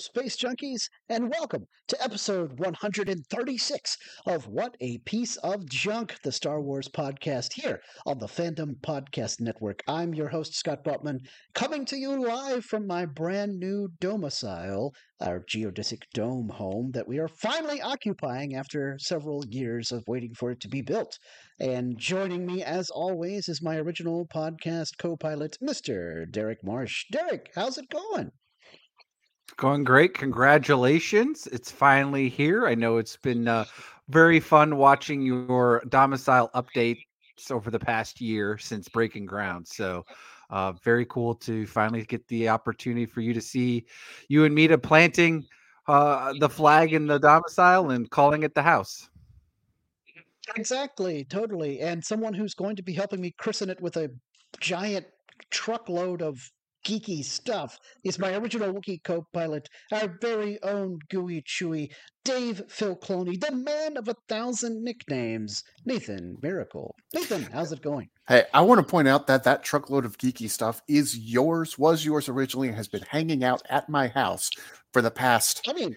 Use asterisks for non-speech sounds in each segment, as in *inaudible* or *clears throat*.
Space Junkies, and welcome to episode 136 of What a Piece of Junk, the Star Wars podcast here on the Fandom Podcast Network. I'm your host, Scott Botman, coming to you live from my brand new domicile, our geodesic dome home that we are finally occupying after several years of waiting for it to be built. And joining me, as always, is my original podcast co pilot, Mr. Derrick Marsh. Derrick, how's it going? Going great. Congratulations. It's finally here. I know it's been uh, very fun watching your domicile updates over the past year since breaking ground. So, uh, very cool to finally get the opportunity for you to see you and Mita planting uh, the flag in the domicile and calling it the house. Exactly, totally. And someone who's going to be helping me christen it with a giant truckload of geeky stuff is my original Wookiee co-pilot, our very own gooey chewy Dave Filcloni, the man of a thousand nicknames, Nathan Miracle. Nathan, how's it going? Hey, I want to point out that that truckload of geeky stuff is yours, was yours originally, and has been hanging out at my house for the past. I mean,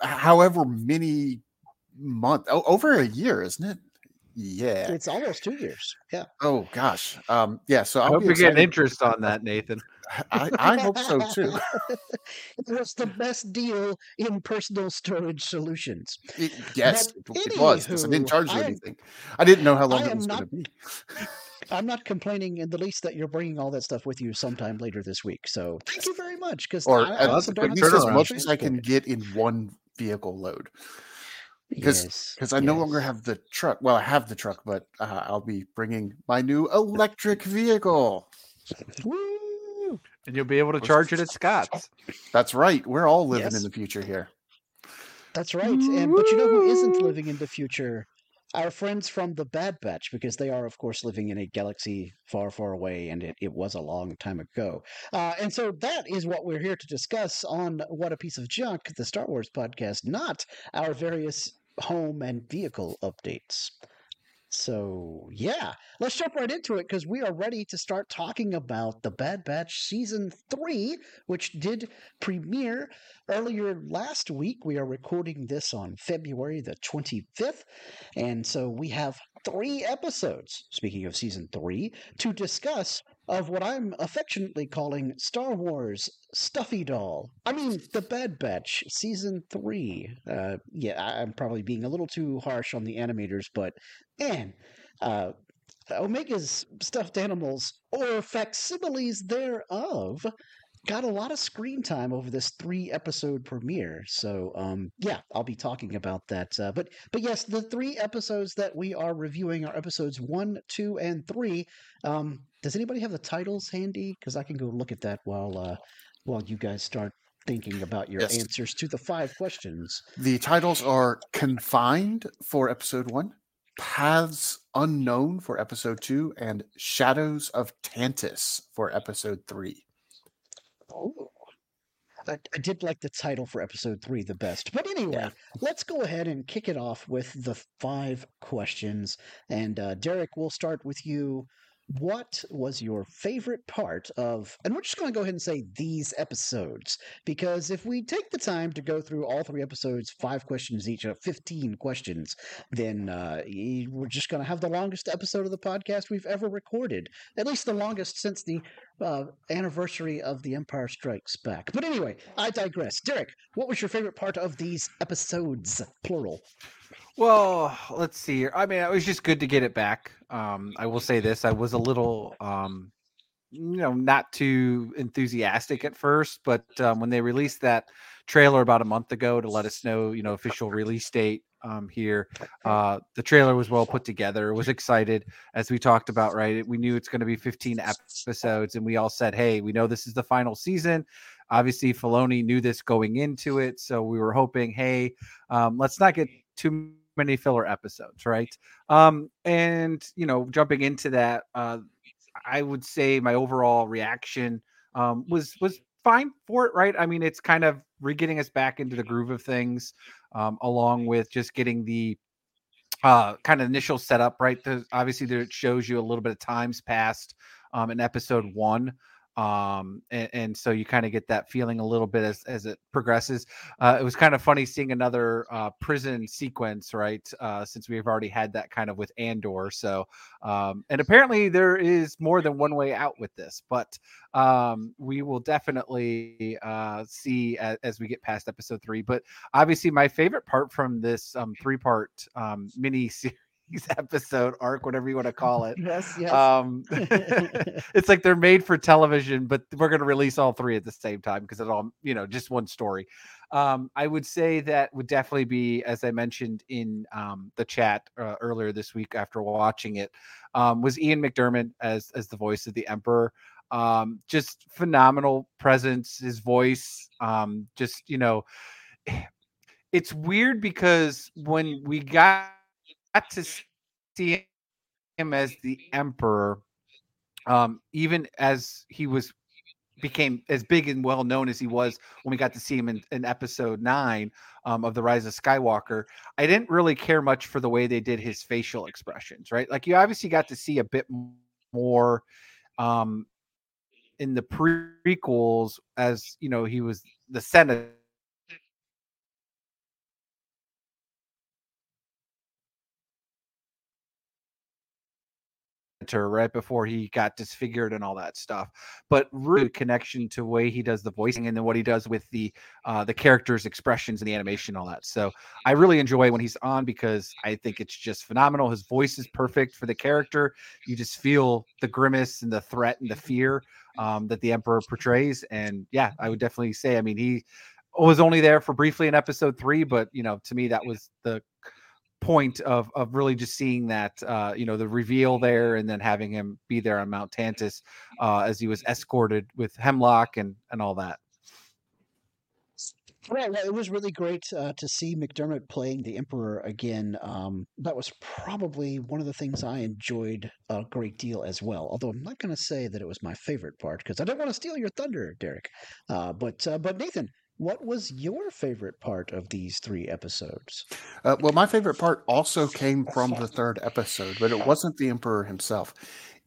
however many month oh, over a year, isn't it? Yeah, it's almost two years. Yeah. Oh gosh. Um. Yeah. So I'll I hope you're getting interest on that, Nathan. *laughs* I, I hope so too. *laughs* it was the best deal in personal storage solutions. It, yes, it, it was. Because I didn't charge you anything. I didn't know how long it was going to be. *laughs* I'm not complaining in the least that you're bringing all that stuff with you sometime later this week. So thank you very much. Because or I, at, at least as much as I can get in one vehicle load because because yes, I yes. no longer have the truck. Well, I have the truck, but uh, I'll be bringing my new electric vehicle. *laughs* Woo! And you'll be able to charge it at Scott's. That's right. We're all living yes. in the future here. That's right. And but you know who isn't living in the future? Our friends from the Bad Batch, because they are, of course, living in a galaxy far, far away, and it, it was a long time ago. Uh, and so that is what we're here to discuss on What a Piece of Junk, the Star Wars podcast, not our various home and vehicle updates. So, yeah, let's jump right into it because we are ready to start talking about The Bad Batch Season 3, which did premiere earlier last week. We are recording this on February the 25th. And so we have three episodes, speaking of Season 3, to discuss of what I'm affectionately calling Star Wars Stuffy Doll. I mean, The Bad Batch, Season 3. Uh, yeah, I'm probably being a little too harsh on the animators, but man, uh, Omega's stuffed animals, or facsimiles thereof, got a lot of screen time over this three episode premiere. So um, yeah, I'll be talking about that. Uh, but but yes, the three episodes that we are reviewing are episodes one, two, and three. Um, does anybody have the titles handy? Because I can go look at that while uh, while you guys start thinking about your yes. answers to the five questions. The titles are Confined for episode one, Paths Unknown for episode two, and Shadows of Tantiss for episode three. Oh. I, I, did like the title for episode three the best. But anyway, yeah. let's go ahead and kick it off with the five questions. And uh, Derrick, we'll start with you what was your favorite part of and we're just going to go ahead and say these episodes because if we take the time to go through all three episodes five questions each of uh, 15 questions then uh, we're just going to have the longest episode of the podcast we've ever recorded at least the longest since the uh, anniversary of the empire strikes back but anyway i digress derrick what was your favorite part of these episodes plural well, let's see here. I mean, it was just good to get it back. Um, I will say this: I was a little, um, you know, not too enthusiastic at first, but um, when they released that trailer about a month ago to let us know, you know, official release date um, here, uh, the trailer was well put together. It was excited, as we talked about. Right, we knew it's going to be 15 episodes, and we all said, "Hey, we know this is the final season." Obviously, Filoni knew this going into it, so we were hoping, "Hey, um, let's not get too many filler episodes, right? Um, and you know, jumping into that, uh, I would say my overall reaction um, was was fine for it, right? I mean, it's kind of re getting us back into the groove of things, um, along with just getting the uh, kind of initial setup, right? The, obviously, there it shows you a little bit of times passed um, in episode one. Um and, and so you kind of get that feeling a little bit as, as it progresses. Uh, it was kind of funny seeing another uh, prison sequence right uh, since we've already had that kind of with andor so um and apparently there is more than one way out with this but um we will definitely uh see as, as we get past episode three but obviously my favorite part from this um three part um mini *laughs* series *laughs* episode arc, whatever you want to call it. Yes, yes. Um, *laughs* *laughs* it's like they're made for television, but we're going to release all three at the same time because it all, you know, just one story. Um, I would say that would definitely be, as I mentioned in um, the chat uh, earlier this week after watching it, um, was Ian McDiarmid as as the voice of the Emperor. Um, just phenomenal presence, his voice. Um, just you know, *sighs* it's weird because when we got got to see him as the emperor, um, even as he was became as big and well known as he was when we got to see him in, in episode nine um, of the rise of skywalker. I didn't really care much for the way they did his facial expressions right? Like you obviously got to see a bit more um, in the prequels as you know he was the senate right before he got disfigured and all that stuff. But really connection to way he does the voicing and then what he does with the uh, the characters' expressions and the animation, and all that. So I really enjoy when he's on because I think it's just phenomenal. His voice is perfect for the character. You just feel the grimace and the threat and the fear um, that the Emperor portrays. And yeah, I would definitely say, I mean, he was only there for briefly in episode three, but you know, to me, that was the point of of really just seeing that uh, you know the reveal there and then having him be there on Mount Tantiss uh, as he was escorted with Hemlock and and all that. Well, it was really great uh, to see McDiarmid playing the Emperor again. Um, that was probably one of the things I enjoyed a great deal as well. Although I'm not going to say that it was my favorite part because I don't want to steal your thunder, Derrick. Uh, but uh, but Nathan, what was your favorite part of these three episodes? Uh, well, my favorite part also came from the third episode, but it wasn't the Emperor himself.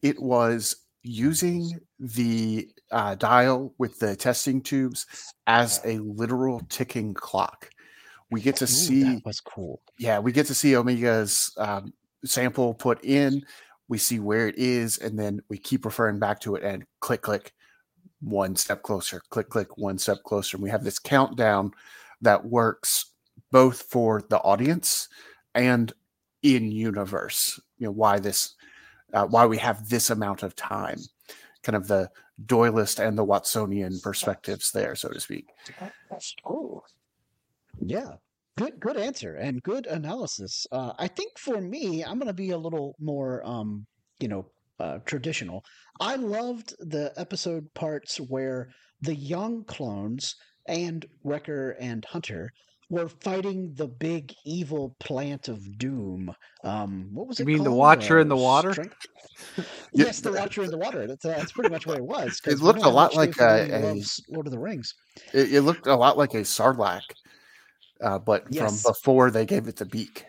It was using the uh, dial with the testing tubes as a literal ticking clock. We get to Ooh, see that was cool. Yeah, we get to see Omega's um, sample put in. We see where it is, and then we keep referring back to it and click, click one step closer, click, click, one step closer. And we have this countdown that works both for the audience and in universe. You know, why this, uh, why we have this amount of time, kind of the Doylist and the Watsonian perspectives there, so to speak. Oh, yeah. Good, good answer and good analysis. Uh, I think for me, I'm going to be a little more, um, you know, uh, traditional. I loved the episode parts where the young clones and Wrecker and Hunter were fighting the big evil plant of doom. Um, what was you it? You mean called? the Watcher uh, in the Water? *laughs* yes, the Watcher in the Water. That's, uh, that's pretty much what it was. It looked a lot like a, a Lord of the Rings. It, it, looked a lot like a Sarlacc, uh, but yes. from before they gave it the beak.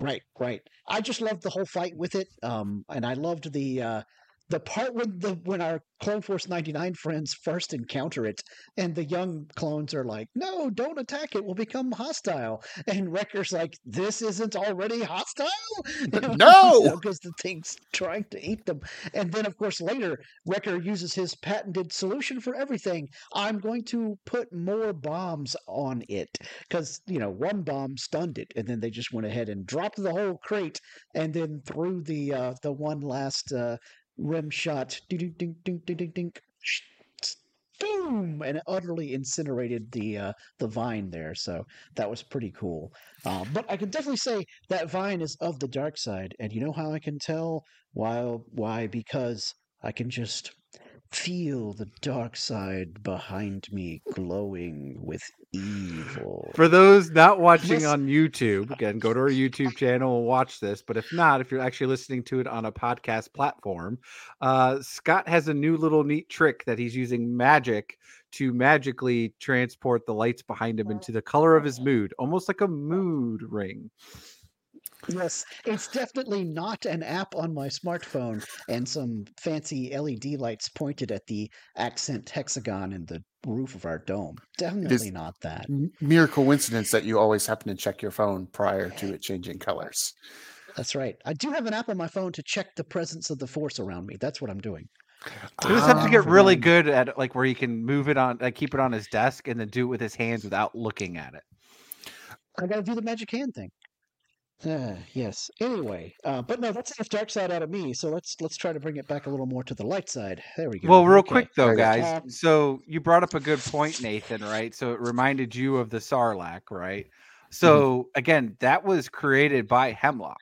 Right, right. I just loved the whole fight with it, um, and I loved the uh, the part when the when our Clone Force 99 friends first encounter it, and the young clones are like, "No, don't attack it. We'll become hostile." And Wrecker's like, "This isn't already hostile." *laughs* no, because the thing's trying to eat them. And then, of course, later Wrecker uses his patented solution for everything. I'm going to put more bombs on it because you know one bomb stunned it, and then they just went ahead and dropped the whole crate, and then threw the uh, the one last. Uh, rim shot, ding, ding, ding, ding, ding, ding, boom, and it utterly incinerated the uh, the vine there. So that was pretty cool. Uh, but I can definitely say that vine is of the dark side, and you know how I can tell? Why? Why? Because I can just feel the dark side behind me glowing with evil. For those not watching on YouTube, again, go to our YouTube channel and watch this. But if not, if you're actually listening to it on a podcast platform, uh, Scott has a new little neat trick that he's using magic to magically transport the lights behind him into the color of his mood, almost like a mood ring. Yes, it's definitely not an app on my smartphone and some fancy LED lights pointed at the accent hexagon in the roof of our dome. Definitely not that. Mere coincidence that you always happen to check your phone prior to it changing colors. That's right. I do have an app on my phone to check the presence of the force around me. That's what I'm doing. He just have to ah, get really good at like where he can move it on, like keep it on his desk, and then do it with his hands without looking at it. I got to do the magic hand thing. Uh, yes. Anyway, uh, but no, that's enough dark side out of me. So let's let's try to bring it back a little more to the light side. There we go. Well, real okay. quick though, guys. So you brought up a good point, Nathan. Right. So it reminded you of the Sarlacc, right? So mm-hmm. again, that was created by Hemlock.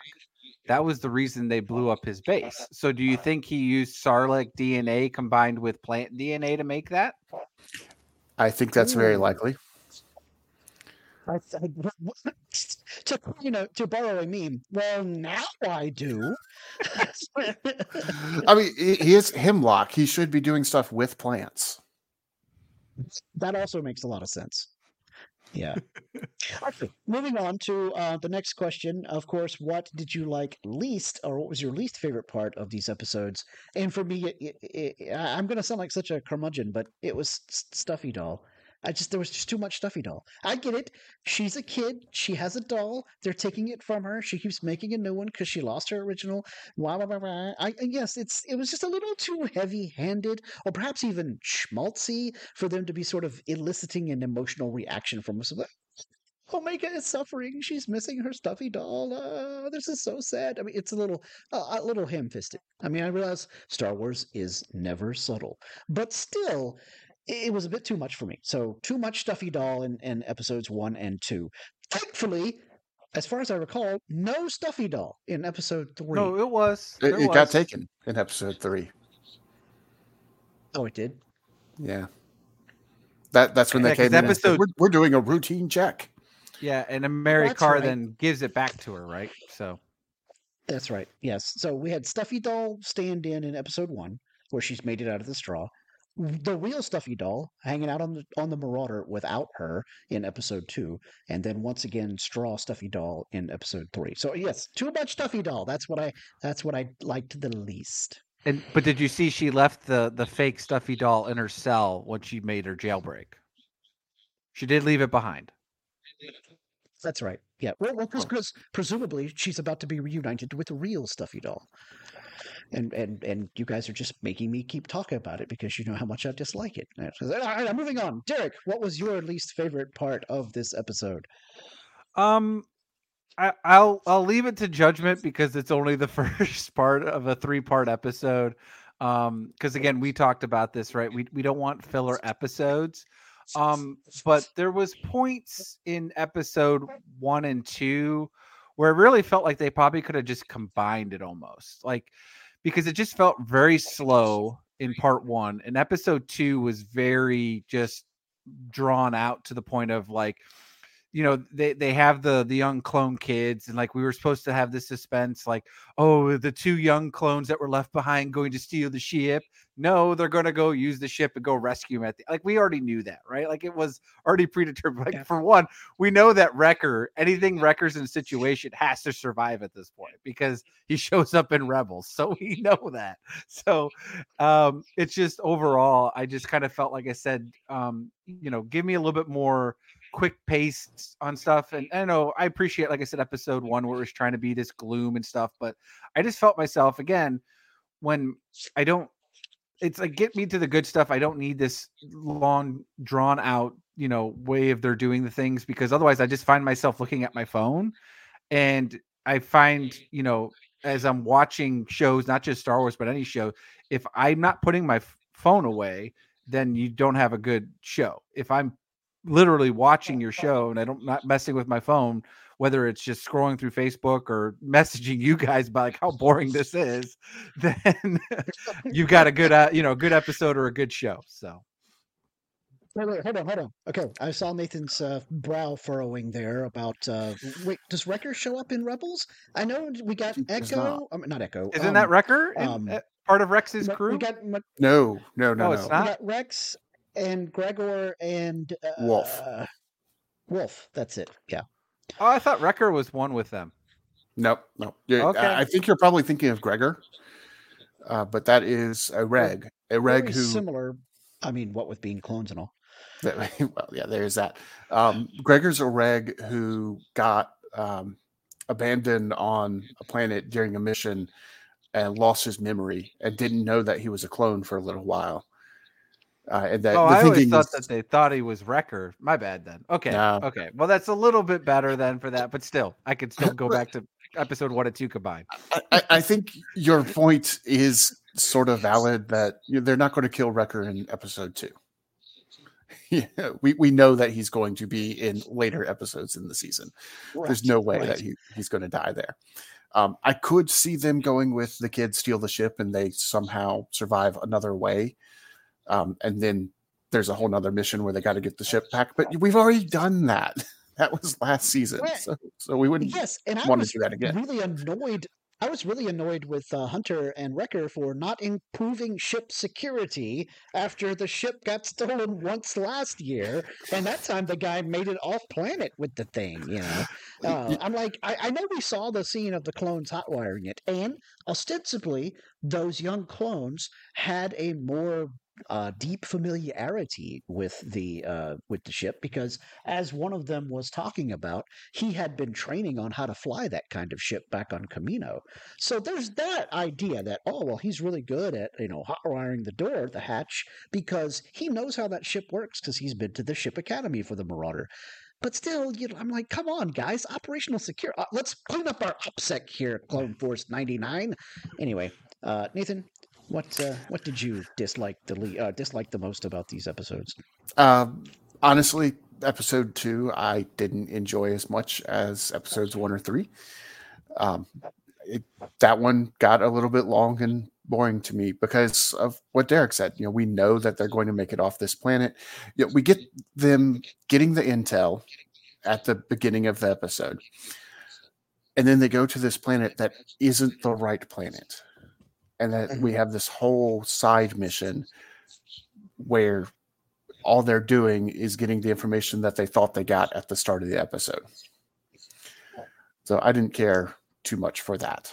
That was the reason they blew up his base. So do you think he used Sarlacc DNA combined with plant DNA to make that? I think that's very likely. I, I, *laughs* to you know to borrow a meme. Well, now I do. I mean, he is hemlock. He should be doing stuff with plants. That also makes a lot of sense. Yeah. okay. Moving on to uh, the next question. Of course, what did you like least, or what was your least favorite part of these episodes? And for me, it, it, it, I'm going to sound like such a curmudgeon, but it was Stuffy Doll. I just there was just too much stuffy doll. I get it. She's a kid. She has a doll. They're taking it from her. She keeps making a new one because she lost her original. Blah, blah, blah, blah. I yes, it's it was just a little too heavy-handed, or perhaps even schmaltzy for them to be sort of eliciting an emotional reaction from us. Omega is suffering. She's missing her stuffy doll. Uh, this is so sad. I mean, it's a little, uh, a little ham-fisted. I mean, I realize Star Wars is never subtle, but still, it was a bit too much for me. So too much stuffy doll in, in episodes one and two. Thankfully, as far as I recall, no stuffy doll in episode three. No, it was. It, it was. got taken in episode three. Oh, it did. Yeah. That that's when yeah, they came in. Episode... We're, we're, doing a routine check. Yeah, and Emerie Karr right. then gives it back to her, right? So. That's right. Yes. So we had Stuffy Doll stand in in episode one, where she's made it out of the straw the real Stuffy doll hanging out on the on the Marauder without her in episode two, and then once again Straw Stuffy doll in episode three. So yes, too much Stuffy doll. That's what I that's what I liked the least. And but did you see she left the the fake Stuffy doll in her cell when she made her jailbreak? She did leave it behind. That's right. Yeah. Well, because presumably she's about to be reunited with the real Stuffy doll and and and you guys are just making me keep talking about it because you know how much I dislike it. All right, I'm moving on. Derrick, what was your least favorite part of this episode? Um, I, will I'll leave it to judgment because it's only the *laughs* first part of a three part episode. Um, because again, we talked about this, right? We we don't want filler episodes. Um, but there was points in episode one and two where it really felt like they probably could have just combined it almost. Like because it just felt very slow in part one, and episode two was very just drawn out to the point of like you know they they have the the young clone kids and like we were supposed to have this suspense like oh the two young clones that were left behind going to steal the ship. No they're going to go use the ship and go rescue him at the like we already knew that right? Like it was already predetermined. *laughs* Like yeah. for one we know that wrecker anything wreckers in a situation has to survive at this point because he shows up in rebels so we *laughs* know that. So um it's just overall i just kind of felt like i said um you know give me a little bit more quick pace on stuff. And I know I appreciate, like I said, episode one where it was trying to be this gloom and stuff, but I just felt myself again when I don't. It's like get me to the good stuff. I don't need this long, drawn out, you know, way of they're doing the things because otherwise I just find myself looking at my phone, and I find, you know, as I'm watching shows, not just Star Wars but any show, if I'm not putting my phone away, then you don't have a good show. If I'm literally watching your show and I don't not messing with my phone, whether it's just scrolling through Facebook or *laughs* messaging you guys about like how boring this is, *laughs* then you've got a good uh, you know good episode or a good show. So. Wait, wait, hold on, hold on. Okay, I saw Nathan's uh, brow furrowing there about. Uh, wait, does Wrecker show up in Rebels? I know we got Echo. Not. Um, not Echo. Isn't um, that Wrecker in, um, uh, part of Rex's crew? We got, no, no, no, no. It's not? We got Rex and Gregor and uh, Wolffe. Wolffe. That's it. Yeah. Oh, I thought Wrecker was one with them. Nope, nope. Okay. I think you're probably thinking of Gregor, uh, but that is a reg. A reg who similar. I mean, what with being clones and all. *laughs* well, yeah, there's that. Um, Gregor's a reg who got um, abandoned on a planet during a mission and lost his memory and didn't know that he was a clone for a little while. Uh, and that oh, I always thought that they thought he was Wrecker. My bad then. Okay, no. okay. Well, that's a little bit better than for that, but still, I could still go *laughs* back to episode one and two combined. I, I think your point is sort of valid that they're not going to kill Wrecker in episode two. *laughs* yeah, we, we know that he's going to be in later episodes in the season. Right, There's no way right. that he, he's going to die there. Um, I could see them going with the kids steal the ship and they somehow survive another way. Um, and then there's a whole nother mission where they got to get the ship back. But we've already done that. *laughs* That was last season. So, so we wouldn't yes, and I want to do that again. Really annoyed I was really annoyed with uh, Hunter and Wrecker for not improving ship security after the ship got stolen once last year, and that time the guy made it off planet with the thing. You know, uh, I'm like, I, I, know we saw the scene of the clones hotwiring it, and ostensibly those young clones had a more uh, deep familiarity with the uh, with the ship because, as one of them was talking about, he had been training on how to fly that kind of ship back on Kamino. So there's that idea that oh well, he's really good at you know hot wiring the door, the hatch, because he knows how that ship works because he's been to the ship academy for the Marauder. But still, you know, I'm like, come on, guys, operational secure. Uh, let's clean up our OPSEC here, Clone Force 99. Anyway, uh, Nathan, what uh, what did you dislike the le- uh, dislike the most about these episodes? Um, honestly, episode two I didn't enjoy as much as episodes one or three. Um, it, that one got a little bit long and boring to me because of what Derrick said. You know, we know that they're going to make it off this planet. You know, we get them getting the intel at the beginning of the episode, and then they go to this planet that isn't the right planet and that we mm-hmm. have this whole side mission where all they're doing is getting the information that they thought they got at the start of the episode. So I didn't care too much for that.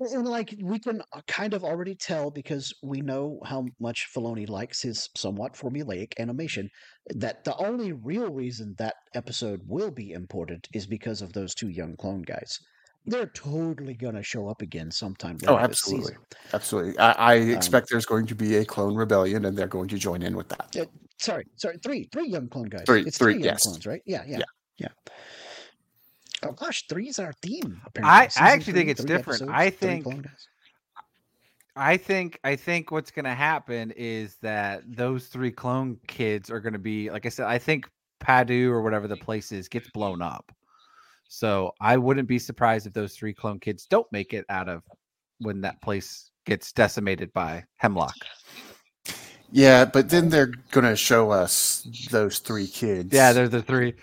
And like we can uh, kind of already tell because we know how much Filoni likes his somewhat formulaic animation that the only real reason that episode will be important is because of those two young clone guys they're totally going to show up again sometime. Oh, absolutely, absolutely. I, I um, expect there's going to be a clone rebellion, and they're going to join in with that. Uh, sorry, sorry, three, three young clone guys. Three, it's three, three yes. clones, right? Yeah, yeah, yeah. yeah. Oh gosh, three is our theme. Apparently. I, I actually three, think it's different. I think. I think I think what's going to happen is that those three clone kids are going to be like I said. I think Pabu or whatever the place is gets blown up. So I wouldn't be surprised if those three clone kids don't make it out of when that place gets decimated by Hemlock. Yeah, but then they're going to show us those three kids. Yeah, they're the three.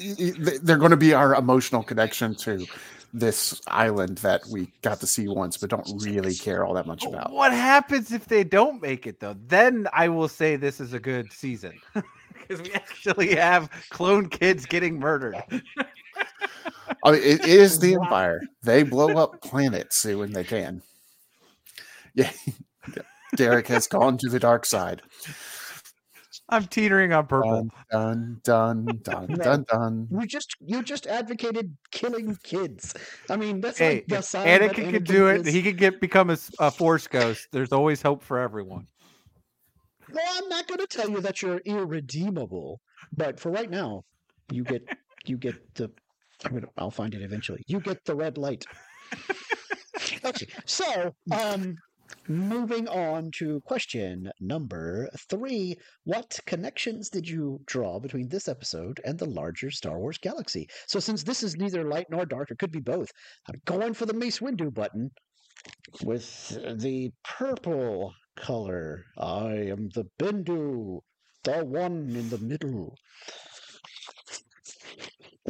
They're going to be our emotional connection to this island that we got to see once, but don't really care all that much about. What happens if they don't make it, though? Then I will say this is a good season *laughs* because we actually have clone kids getting murdered. *laughs* *laughs* I mean, it is the Empire. They blow up planets when they can. Yeah, *laughs* Derrick has gone to the dark side. I'm teetering on purple. Dun dun dun dun *laughs* dun. dun. You just you just advocated killing kids. I mean, that's hey, like the sign Anakin, Anakin can do it. Is... He could get become a, a force ghost. There's always hope for everyone. Well, I'm not going to tell you that you're irredeemable, but for right now, you get you get the I'm gonna, I'll find it eventually. You get the red light. *laughs* okay, so um, moving on to question number three: What connections did you draw between this episode and the larger Star Wars galaxy? So, since this is neither light nor dark, it could be both. I'm going for the Mace Windu button with the purple color. I am the Bendu, the one in the middle.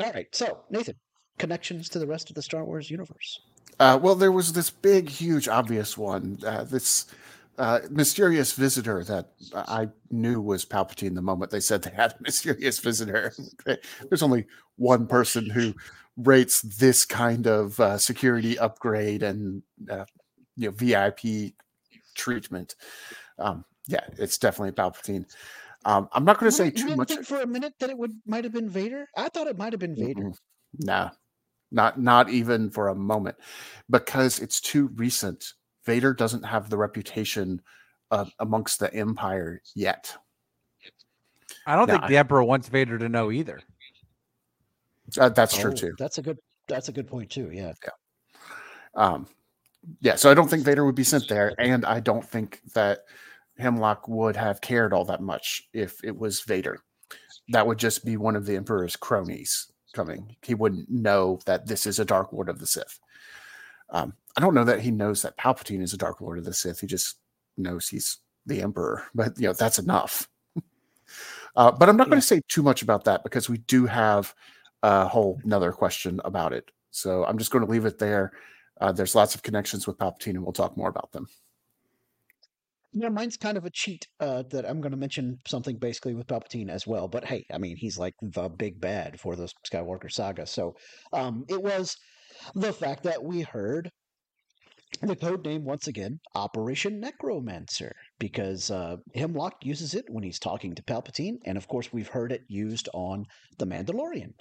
All right. So, Nathan, connections to the rest of the Star Wars universe. Uh, well, there was this big, huge, obvious one. Uh, this uh, mysterious visitor that I knew was Palpatine the moment they said they had a *laughs* mysterious visitor. There's only one person who rates this kind of uh, security upgrade and uh, you know VIP treatment. Um, yeah, it's definitely Palpatine. Um, I'm not going to say too much. for a minute that it would might have been Vader. I thought it might have been Vader. Mm-hmm. Nah, not not even for a moment, because it's too recent Vader doesn't have the reputation uh, amongst the Empire yet. I don't now, think the Emperor wants Vader to know either. Uh, that's oh, true too. That's a good. That's a good point too. Yeah. Yeah. Um, yeah. So I don't think Vader would be sent there, and I don't think that Hemlock would have cared all that much if it was Vader. That would just be one of the Emperor's cronies coming. He wouldn't know that this is a Dark Lord of the Sith. Um, I don't know that he knows that Palpatine is a Dark Lord of the Sith. He just knows he's the Emperor, but you know that's enough. *laughs* uh, but I'm not yeah. going to say too much about that because we do have a whole another question about it. So I'm just going to leave it there. Uh, there's lots of connections with Palpatine, and we'll talk more about them. Yeah, mine's kind of a cheat uh, that I'm going to mention something basically with Palpatine as well. But hey, I mean, he's like the big bad for the Skywalker saga. So um, it was the fact that we heard the code name once again operation necromancer because uh, hemlock uses it when he's talking to palpatine and of course we've heard it used on the mandalorian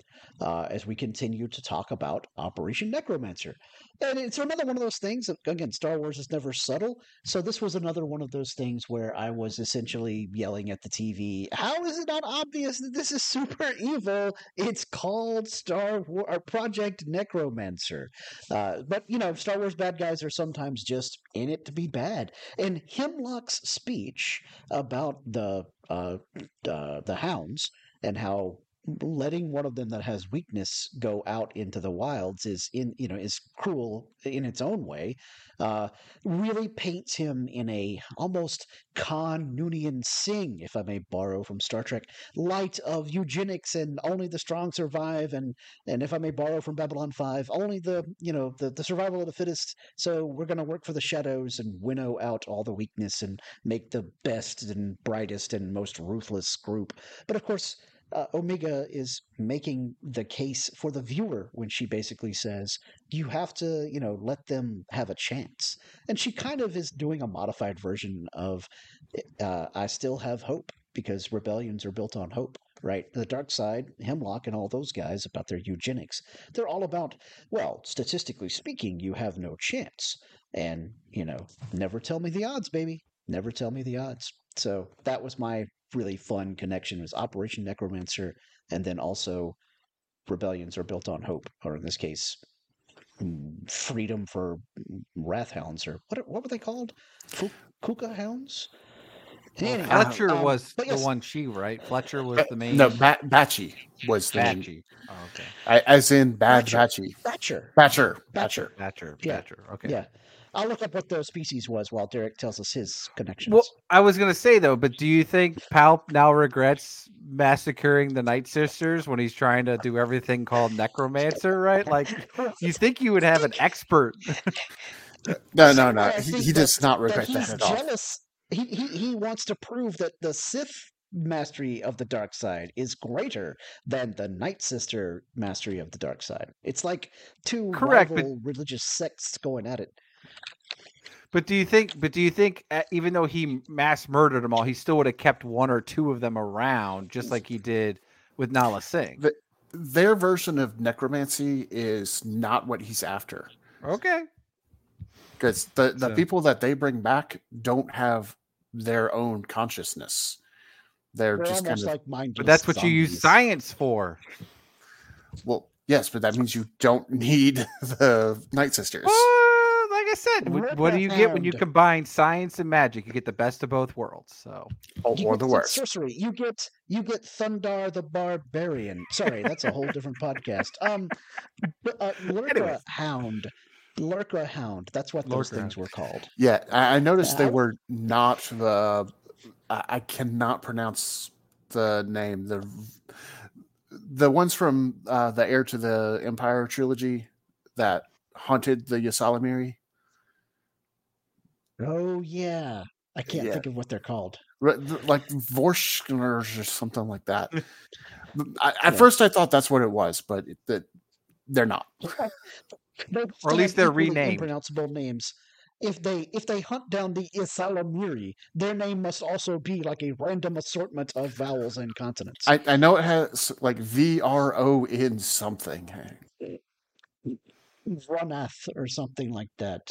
uh, as we continue to talk about operation necromancer. And it's another one of those things again star wars is never subtle so this was another one of those things where i was essentially yelling at the tv how is it not obvious that this is super evil? It's called star wars or project necromancer. Uh, but you know star wars bad guys are sometimes just in it to be bad and hemlock's speech about the uh, uh the hounds and how letting one of them that has weakness go out into the wilds is in you know is cruel in its own way uh, really paints him in a almost Khan Noonien Singh, if I may borrow from Star Trek, light of eugenics and only the strong survive, and and if I may borrow from Babylon Five, only the you know the, the survival of the fittest. So we're going to work for the shadows and winnow out all the weakness and make the best and brightest and most ruthless group. But of course uh, Omega is making the case for the viewer when she basically says, you have to, you know, let them have a chance. And she kind of is doing a modified version of, uh, I still have hope because rebellions are built on hope, right? The dark side, Hemlock, and all those guys about their eugenics, they're all about, well, statistically speaking, you have no chance. And, you know, never tell me the odds, baby. Never tell me the odds. So that was my really fun connection was Operation Necromancer, and then also rebellions are built on hope, or in this case, mm, freedom for Wrathhounds, or what what were they called? Kuka hounds. Well, Fletcher um, was the yes. one she right. Fletcher was the main. No, ba- Batchy was the Batchy. Name. Oh, okay. I, as in bad Batchy. Batcher. Batcher. Batcher. Batcher. Batcher. Okay. Yeah. I'll look up what the species was while Derrick tells us his connections. Well, I was going to say though, but do you think Palp now regrets massacring the Night Sisters when he's trying to do everything called necromancer? Right? Like, you think you would have an expert? *laughs* no, no, no. He, he does not regret that, that at jealous. all. He, he he wants to prove that the Sith mastery of the dark side is greater than the Night Sister mastery of the dark side. It's like two Correct, rival but... religious sects going at it. But do you think? But do you think, uh, even though he mass murdered them all, he still would have kept one or two of them around, just like he did with Nala Se? The, their version of necromancy is not what he's after. Okay. Because the the so. people that they bring back don't have their own consciousness. They're, They're just kind of like mindless. But that's what zombies. you use science for. Well, yes, but that means you don't need *laughs* the Night Sisters like I said, what, what do you get when you combine science and magic? You get the best of both worlds. So, oh, or the worst. Sorcery. You get you get Thundarr the Barbarian. Sorry, that's a whole different podcast. *laughs* Um, uh, Lurker Hound. Lurker Hound. That's what those things were called. Yeah, I, I noticed uh, they were not the. I, I cannot pronounce the name. The the ones from uh, the Heir to the Empire trilogy that haunted the ysalamiri. Oh yeah. I can't yeah. think of what they're called. Like Vorschners or something like that. *laughs* I, at yeah. first, I thought that's what it was, but it, they're not. or at least they're renamed. Unpronounceable names. If they if they hunt down the ysalamiri, their name must also be like a random assortment of vowels and consonants. I, I know it has like V R O in something. Eh, Runath or something like that.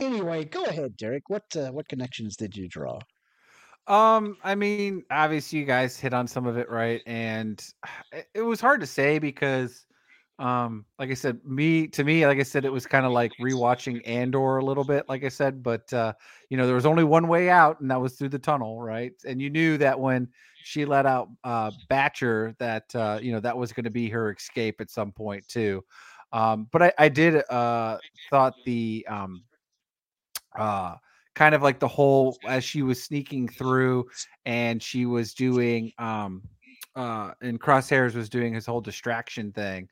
Anyway, go ahead, Derrick. What uh, what connections did you draw? Um, I mean, obviously you guys hit on some of it, right? And *sighs* it was hard to say because um, like I said, me to me, like I said, it was kind of like rewatching Andor a little bit, like I said, but uh, you know, there was only one way out, and that was through the tunnel, right? And you knew that when she let out uh Batcher, that uh, you know, that was gonna be her escape at some point too. Um, but I, I did uh thought the um uh kind of like the whole as she was sneaking through and she was doing um uh and crosshairs was doing his whole distraction thing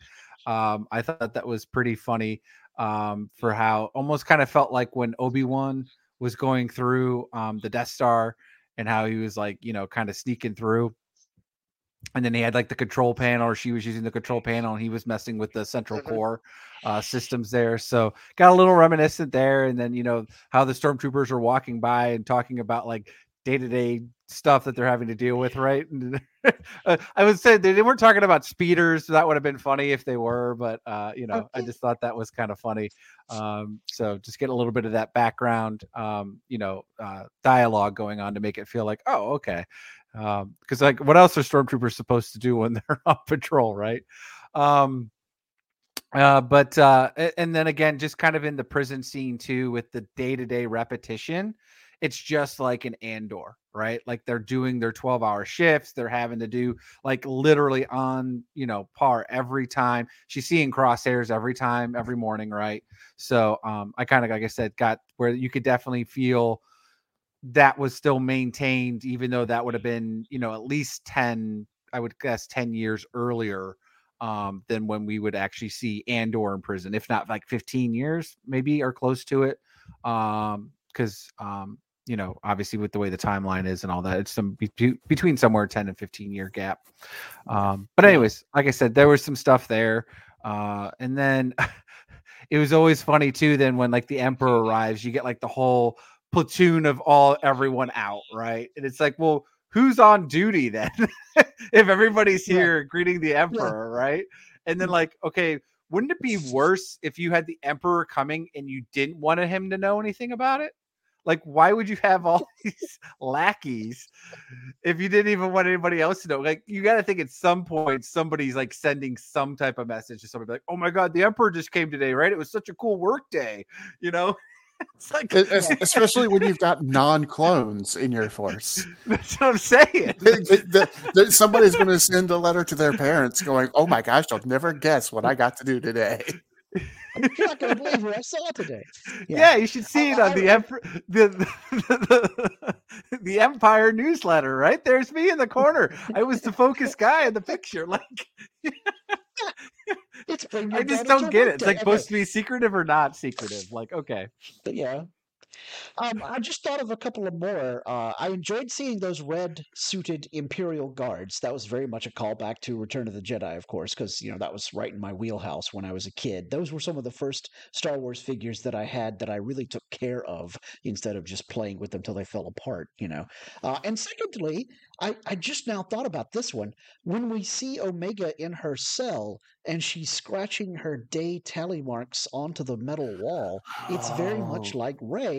um i thought that was pretty funny um for how almost kind of felt like when obi-wan was going through um the death star and how he was like you know kind of sneaking through and then he had like the control panel or she was using the control panel and he was messing with the central mm-hmm. core uh, systems there so got a little reminiscent there and then you know how the stormtroopers are walking by and talking about like day-to-day stuff that they're having to deal with *laughs* right *laughs* uh, i would say they weren't talking about speeders so that would have been funny if they were but uh, you know okay. i just thought that was kind of funny um, so just get a little bit of that background um, you know uh, dialogue going on to make it feel like oh okay because um, like what else are stormtroopers supposed to do when *laughs* they're on patrol right? Um uh but uh and then again just kind of in the prison scene too with the day-to-day repetition it's just like an andor right? Like they're doing their 12 hour shifts they're having to do like literally on you know par every time. She's seeing crosshairs every time every morning right? So um i kind of like i said got where you could definitely feel that was still maintained, even though that would have been, you know, at least 10, I would guess 10 years earlier um, than when we would actually see Andor in prison, if not like 15 years, maybe or close to it. Um, because um, you know, obviously with the way the timeline is and all that, it's some be- between somewhere 10 and 15 year gap. Um, but anyways, like I said, there was some stuff there. Uh, and then *laughs* it was always funny too. Then when like the emperor *laughs* arrives, you get like the whole platoon of all everyone out, right? And it's like, well, who's on duty then? *laughs* if everybody's here yeah. greeting the emperor, yeah. right? And then mm. like, okay, wouldn't it be worse if you had the emperor coming and you didn't want him to know anything about it? Like, why would you have all *laughs* these lackeys if you didn't even want anybody else to know? Like, you got to think at some point somebody's like sending some type of message to somebody like, "Oh my god, the emperor just came today, right? It was such a cool work day," you know. *laughs* it's like, *laughs* especially when you've got non-clones in your force. That's what I'm saying. the, the, the, somebody's going to send a letter to their parents, going, "Oh my gosh, you'll never guess what I got to do today." You're not going to believe what I saw today. Yeah, yeah you should see I, it on I, the, I, the, the, *laughs* the Empire newsletter. Right there's me in the corner. I was the focus guy in the picture. Like it's I just don't get it. It's like supposed to be secretive or not secretive. Like, okay. But yeah. Um, I just thought of a couple of more. Uh, I enjoyed seeing those red suited Imperial guards. That was very much a callback to Return of the Jedi, of course, because you know that was right in my wheelhouse when I was a kid. Those were some of the first Star Wars figures that I had that I really took care of instead of just playing with them till they fell apart. You know. Uh, and secondly, I, I just now thought about this one. When we see Omega in her cell and she's scratching her day tally marks onto the metal wall, it's very much like like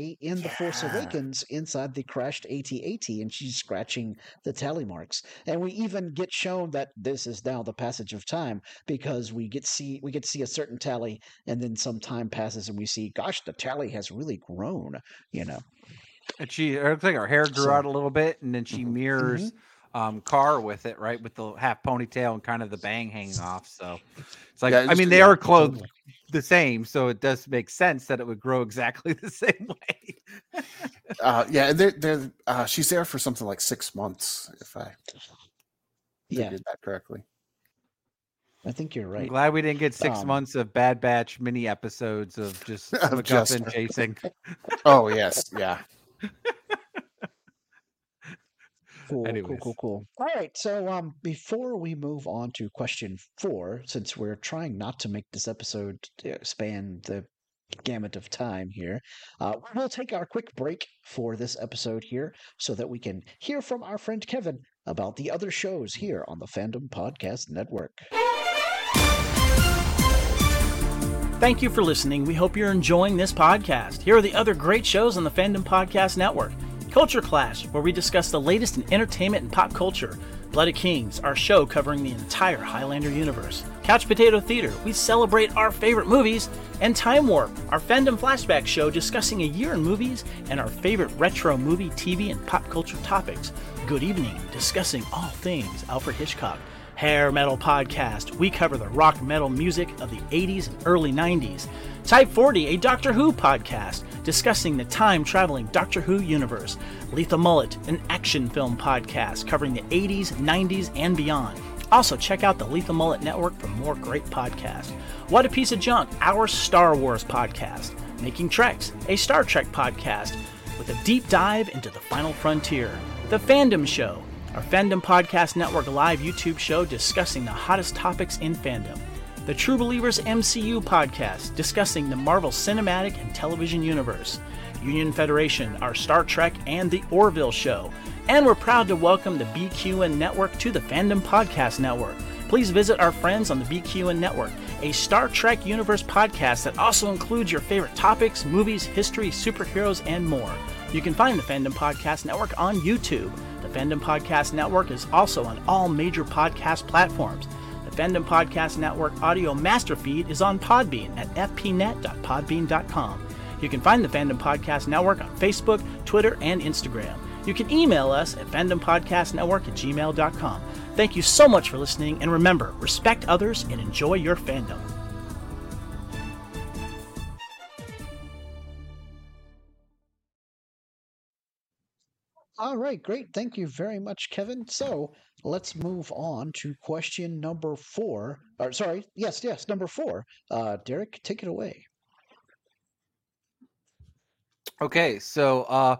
Rey in The Force Awakens inside the crashed AT-AT, and she's scratching the tally marks. And we even get shown that this is now the passage of time because we get see we get to see a certain tally, and then some time passes, and we see, gosh, the tally has really grown. You know. And she, it looks like her hair grew so, out a little bit, and then she mm-hmm. mirrors mm-hmm. um, Karr with it, right, with the half ponytail and kind of the bang hanging off. So it's like, yeah, I mean, they yeah, are clothed totally. The same, so it does make sense that it would grow exactly *laughs* the same way. uh, *laughs* yeah, they're, they're, uh, she's there for something like six months, if I yeah. did that correctly. I think you're right. I'm glad we didn't get six um, months of Bad Batch mini episodes of *laughs* just of MacGuffin chasing. oh yes, yeah. Cool, Anyways. cool, cool, cool. All right. So, um, before we move on to question four, since we're trying not to make this episode span the gamut of time here, uh, we'll take our quick break for this episode here so that we can hear from our friend Kevin about the other shows here on the Fandom Podcast Network. Thank you for listening. We hope you're enjoying this podcast. Here are the other great shows on the Fandom Podcast Network. Culture Clash, where we discuss the latest in entertainment and pop culture. Blood of Kings, our show covering the entire Highlander universe. Couch Potato Theater, we celebrate our favorite movies. And Time Warp, our fandom flashback show discussing a year in movies and our favorite retro movie, TV, and pop culture topics. Good evening, discussing all things Alfred Hitchcock. Hair Metal Podcast. We cover the rock metal music of the 80s and early 90s. Type 40, a Doctor Who podcast discussing the time traveling Doctor Who universe. Lethal Mullet, an action film podcast covering the 80s, 90s, and beyond. Also, check out the Lethal Mullet Network for more great podcasts. What a Piece of Junk, our Star Wars podcast. Making Treks, a Star Trek podcast with a deep dive into the final frontier. The Fandom Show, our Fandom Podcast Network live YouTube show discussing the hottest topics in fandom. The True Believers MCU podcast discussing the Marvel Cinematic and Television Universe. Union Federation, our Star Trek, and the Orville Show. And we're proud to welcome the BQN Network to the Fandom Podcast Network. Please visit our friends on the BQN Network, a Star Trek Universe podcast that also includes your favorite topics, movies, history, superheroes, and more. You can find the Fandom Podcast Network on YouTube. Fandom Podcast Network is also on all major podcast platforms. The Fandom Podcast Network audio master feed is on Podbean at fpnet.podbean.com. You can find the Fandom Podcast Network on Facebook, Twitter, and Instagram. You can email us at fandompodcastnetwork at gmail.com. Thank you so much for listening, and remember, respect others and enjoy your fandom. All right, great. Thank you very much, Kevin. So let's move on to question number four. Or sorry, yes, yes, number four. Uh, Derrick, take it away. Okay, so uh,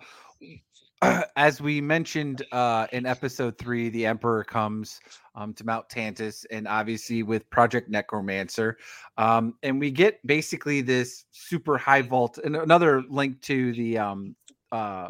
*clears throat* as we mentioned uh, in episode three, the Emperor comes um, to Mount Tantiss, and obviously with Project Necromancer, um, and we get basically this super high vault. And another link to the um, uh,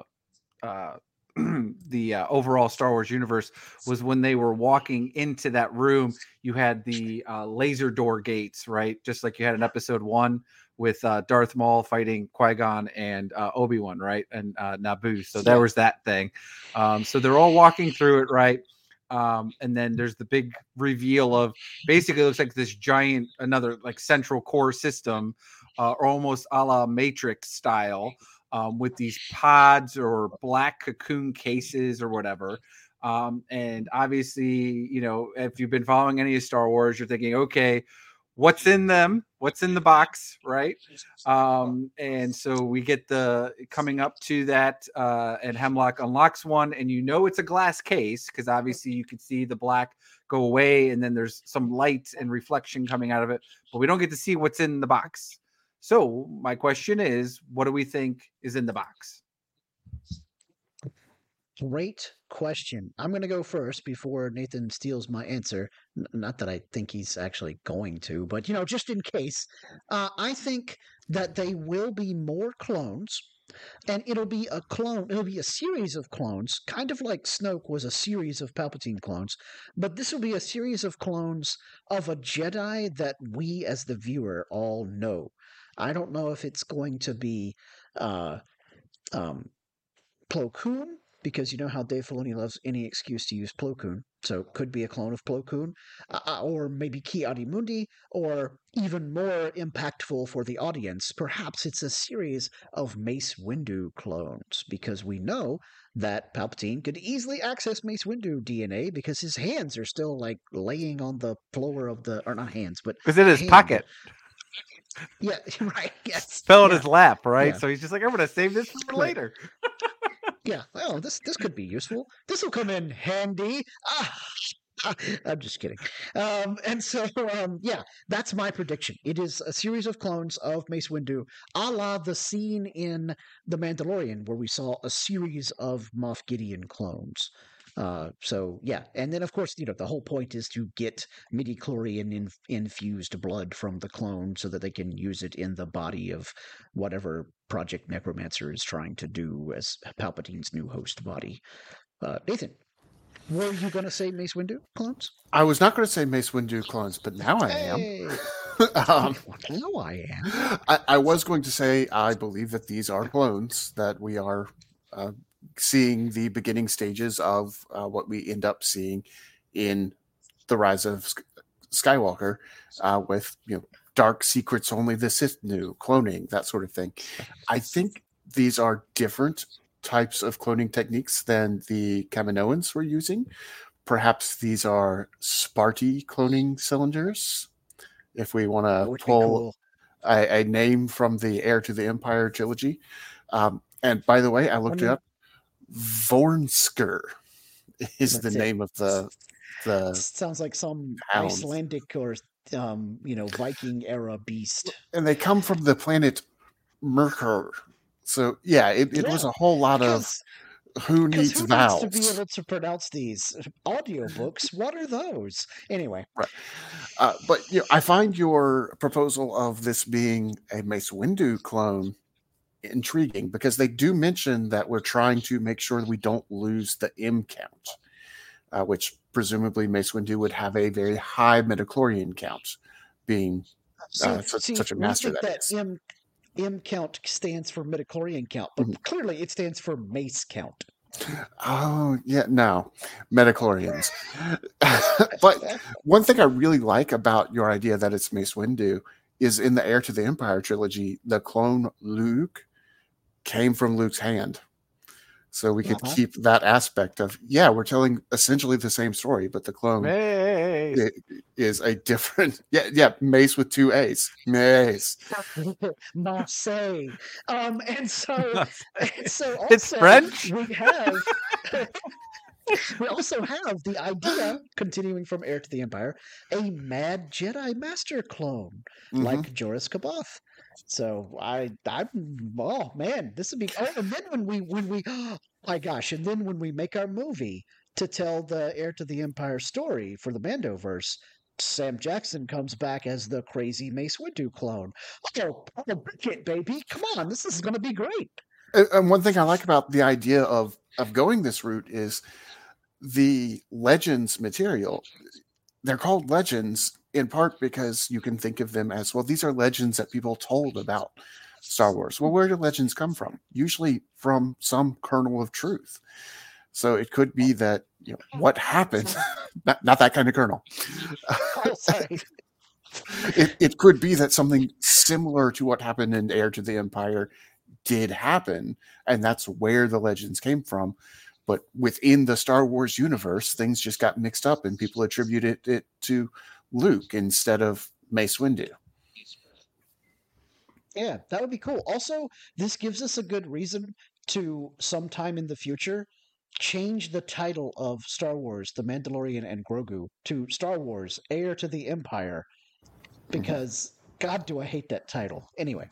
uh, *clears throat* the uh, overall Star Wars universe was when they were walking into that room. You had the uh, laser door gates, right? Just like you had in Episode One with uh, Darth Maul fighting Qui Gon and uh, Obi Wan, right? And uh, Naboo. So there was that thing. Um, so they're all walking through it, right? Um, and then there's the big reveal of basically looks like this giant, another like central core system, uh, or almost a la Matrix style um, with these pods or black cocoon cases or whatever. Um, and obviously, you know, if you've been following any of Star Wars, you're thinking, okay, what's in them? What's in the box, right? Um, and so we get the coming up to that, uh, and Hemlock unlocks one, and you know it's a glass case because obviously you can see the black go away, and then there's some light and reflection coming out of it, but we don't get to see what's in the box. So my question is, what do we think is in the box? Great question. I'm going to go first before Nathan steals my answer. N- not that I think he's actually going to, but you know, just in case. Uh, I think that they will be more clones, and it'll be a clone. It'll be a series of clones, kind of like Snoke was a series of Palpatine clones. But this will be a series of clones of a Jedi that we, as the viewer, all know. I don't know if it's going to be uh, um, Plo Koon, because you know how Dave Filoni loves any excuse to use Plo Koon. So could be a clone of Plo Koon, uh, uh or maybe Ki-Adi-Mundi, or even more impactful for the audience, perhaps it's a series of Mace Windu clones, because we know that Palpatine could easily access Mace Windu DNA because his hands are still like laying on the floor of the, or not hands, but because in his hand. pocket. Yeah, *laughs* right. Yes. Fell in yeah. his lap, right? Yeah. So he's just like, I'm gonna save this for later. yeah. Oh, this this could be useful. This will come in handy. Ah. *laughs* I'm just kidding. Um, and so, um, yeah, that's my prediction. It is a series of clones of Mace Windu, a la the scene in The Mandalorian where we saw a series of Moff Gideon clones. Uh, so yeah, and then of course you know the whole point is to get midi chlorian in, infused blood from the clone so that they can use it in the body of whatever Project Necromancer is trying to do as Palpatine's new host body. Uh, Nathan, were you going to say Mace Windu clones? I was not going to say Mace Windu clones, but now I hey. am. *laughs* um, *laughs* now I am. I, I, was going to say I believe that these are clones that we are uh, seeing the beginning stages of uh, what we end up seeing in the rise of Skywalker, uh, with you know dark secrets only the Sith knew, cloning that sort of thing. *laughs* I think these are different types of cloning techniques than the Kaminoans were using. Perhaps these are Spaarti cloning cylinders. If we want to pull cool. a, a, name from the Heir to the Empire trilogy. Um, and by the way, I looked I mean, it up. Vornskr is the name of the the. Sounds like some. Icelandic or um, you know Viking era beast. And they come from the planet Myrkr. So yeah, it, it yeah, was a whole lot of who needs who vowels to be able to pronounce these audiobooks. what are those? Anyway, right. Uh, but you know, I find your proposal of this being a Mace Windu clone intriguing because they do mention that we're trying to make sure that we don't lose the M count, uh, which presumably Mace Windu would have a very high midichlorian count, being uh, see, such, see, such, a master that, that is. M, M count stands for midichlorian count, but mm-hmm. clearly it stands for mace count. Oh yeah, no, midichlorians. *laughs* but *laughs* one thing I really like about your idea that it's Mace Windu is in the Heir to the Empire trilogy, the clone Luke came from Luke's hand. So we could uh-huh. keep that aspect of yeah, we're telling essentially the same story, but the clone Mace. is a different *laughs* yeah yeah Mace with two A's Mace *laughs* Marseille. Um, and so and so *laughs* also, it's French. We have we also have the idea, continuing from Heir to the Empire, a mad Jedi Master clone mm-hmm. like Joruus C'baoth. So I, I'm, oh man, this would be. Oh, and then when we, when we, oh *gasps* my gosh, and then when we make our movie to tell the Heir to the Empire story for the Mandoverse, Sam Jackson comes back as the crazy Mace Windu clone. Oh, oh it, baby! Come on, this is to be great. And one thing I like about the idea of of going this route is the legends material. They're called legends in part because you can think of them as well, these are legends that people told about Star Wars. Well, where do legends come from? Usually from some kernel of truth. So it could be that you know what happened, *laughs* not, not that kind of kernel. *laughs* it, it could be that something similar to what happened in Heir to the Empire did happen, and that's where the legends came from. But within the Star Wars universe, things just got mixed up, and people attributed it to Luke instead of Mace Windu. Yeah, that would be cool. Also, this gives us a good reason to sometime in the future change the title of Star Wars, The Mandalorian and Grogu, to Star Wars, Heir to the Empire. Mm-hmm. Because. God, do I hate that title. Anyway.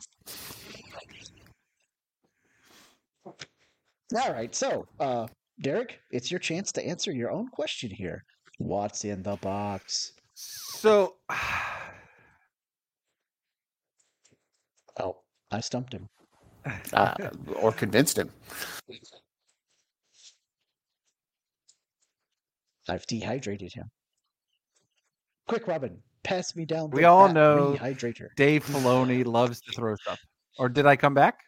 All right, so, uh, Derrick, it's your chance to answer your own question here. What's in the box? So, *sighs* oh, I stumped him. Uh, or convinced him. I've dehydrated him. Quick, Robin, pass me down. we all know rehydrator. Dave Filoni loves to throw stuff. Or did I come back?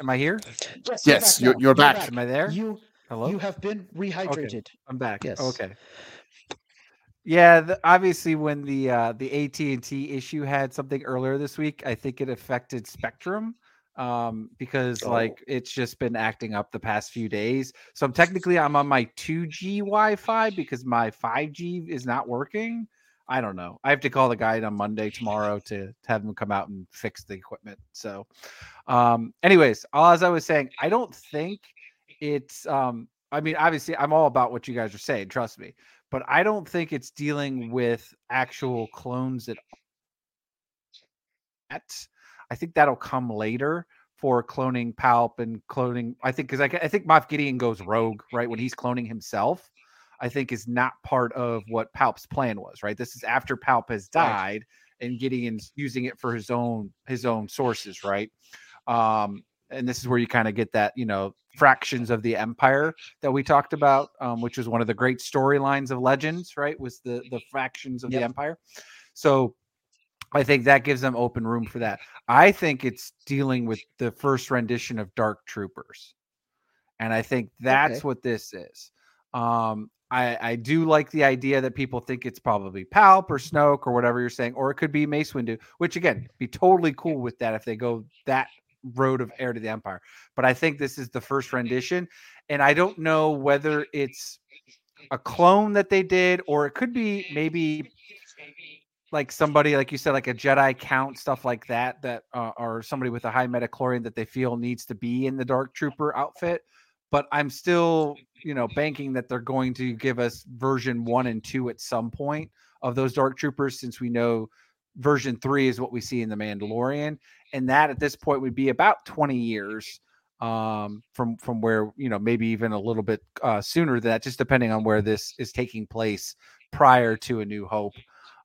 Am I here? Yes, yes you're, back, you're, you're back. back. Am I there? You hello. You have been rehydrated. Okay. I'm back. Yes. Okay. Yeah, the, obviously, when the uh, the AT and T issue had something earlier this week, I think it affected Spectrum um, because oh. like it's just been acting up the past few days. So I'm technically I'm on my 2G Wi-Fi because my 5G is not working. I don't know. I have to call the guy on Monday tomorrow to, to have him come out and fix the equipment. So, um, anyways, as I was saying, I don't think it's. Um, I mean, obviously, I'm all about what you guys are saying. Trust me but I don't think it's dealing with actual clones at I think that'll come later for cloning Palp and cloning. I think because I, I, think Moff Gideon goes rogue right when he's cloning himself. I think is not part of what Palp's plan was, right? This is after Palp has died and Gideon's using it for his own his own sources, right? Um, and this is where you kind of get that, you know, fractions of the empire that we talked about, um, which was one of the great storylines of Legends, right? Was the the fractions of yep. the empire. So I think that gives them open room for that. I think it's dealing with the first rendition of Dark Troopers. And I think that's okay. what this is. Um, I, I do like the idea that people think it's probably Palp or Snoke or whatever you're saying, or it could be Mace Windu, which again, be totally cool with that if they go that road of heir to the empire. But I think this is the first rendition, and I don't know whether it's a clone that they did, or it could be maybe like somebody like you said like a jedi count stuff like that that uh, or somebody with a high midi-chlorian that they feel needs to be in the dark trooper outfit but i'm still you know banking that they're going to give us version one and two at some point of those dark troopers since we know version three is what we see in the mandalorian and that at this point would be about 20 years um, from from where you know maybe even a little bit uh, sooner than that just depending on where this is taking place prior to a new hope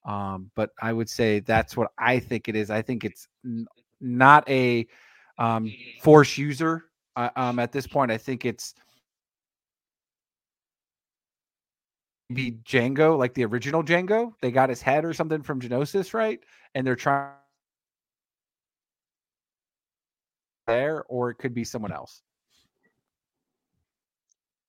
um, but I would say that's what I think it is. I think it's n- not a um, force user uh, um, at this point. I think it's be Jango, like the original Jango. They got his head or something from Geonosis, right? And they're trying there, or it could be someone else.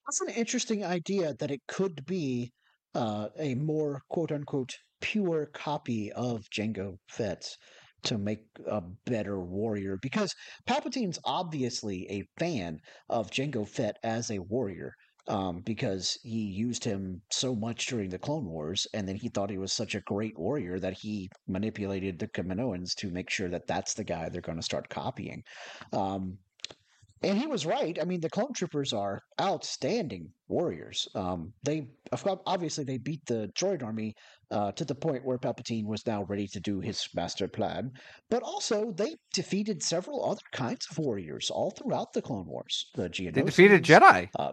That's an interesting idea that it could be uh, a more quote unquote pure copy of Jango Fett's to make a better warrior because Palpatine's obviously a fan of Jango Fett as a warrior. Um, because he used him so much during the Clone Wars, and then he thought he was such a great warrior that he manipulated the Kaminoans to make sure that that's the guy they're going to start copying. Um, and he was right. I mean, the clone troopers are outstanding warriors. Um, they obviously they beat the droid army uh, to the point where Palpatine was now ready to do his master plan. But also, they defeated several other kinds of warriors all throughout the Clone Wars. The Geonosians, they defeated Jedi. Uh,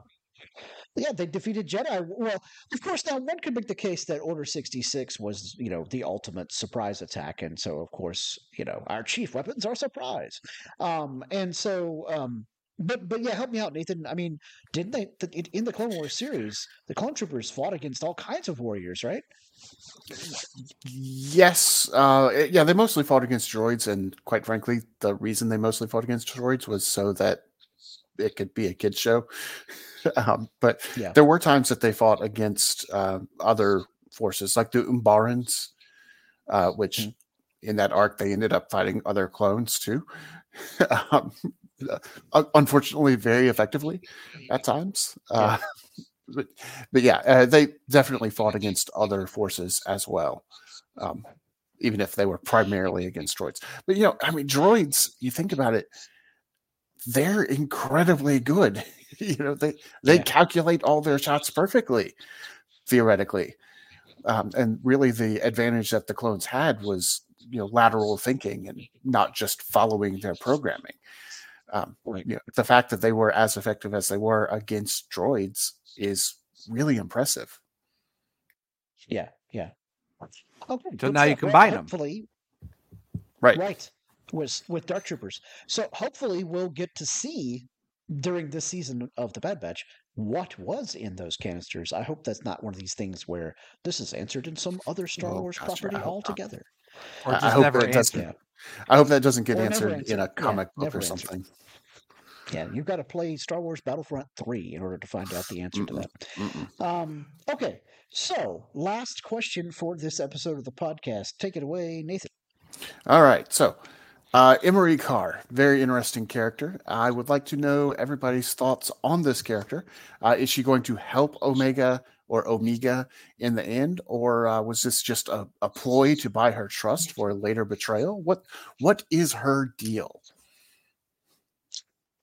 yeah, they defeated Jedi. Well, of course, now one could make the case that Order 66 was, you know, the ultimate surprise attack. And so, of course, you know, our chief weapons are surprise. Um, and so, um, but but yeah, help me out, Nathan. I mean, didn't they in the Clone Wars series, the clone troopers fought against all kinds of warriors, right? Yes, uh, yeah, they mostly fought against droids, and quite frankly, the reason they mostly fought against droids was so that it could be a kids show. *laughs* *laughs* um, but yeah. there were times that they fought against uh, other forces, like the Umbarans, uh, which mm-hmm. in that arc they ended up fighting other clones too. *laughs* um, uh, unfortunately, very effectively at times. Uh, *laughs* but, but yeah, uh, they definitely fought against other forces as well, um, even if they were primarily against droids. But you know, I mean, droids. You think about it, they're incredibly good. *laughs* you know, they they yeah. calculate all their shots perfectly, theoretically. Um, and really, the advantage that the clones had was you know lateral thinking and not just following their programming. Um, you know, the fact that they were as effective as they were against droids is really impressive. Yeah, yeah. Okay, so now you combine them. Hopefully, right, right, with with Dark Troopers. So hopefully, we'll get to see during this season of the Bad Batch what was in those canisters. I hope that's not one of these things where this is answered in some other Star oh, Wars gosh, property altogether. Or just I hope never doesn't. I hope that doesn't get answered in a comic yeah, book or something. Answered. Yeah, you've got to play Star Wars Battlefront 3 in order to find out the answer Mm-mm. to that. Um, okay, so last question for this episode of the podcast. Take it away, Nathan. All right, so uh, Emerie Karr, very interesting character. I would like to know everybody's thoughts on this character. Uh, is she going to help Omega or Omega in the end, or uh, was this just a, a ploy to buy her trust for a later betrayal? What What is her deal?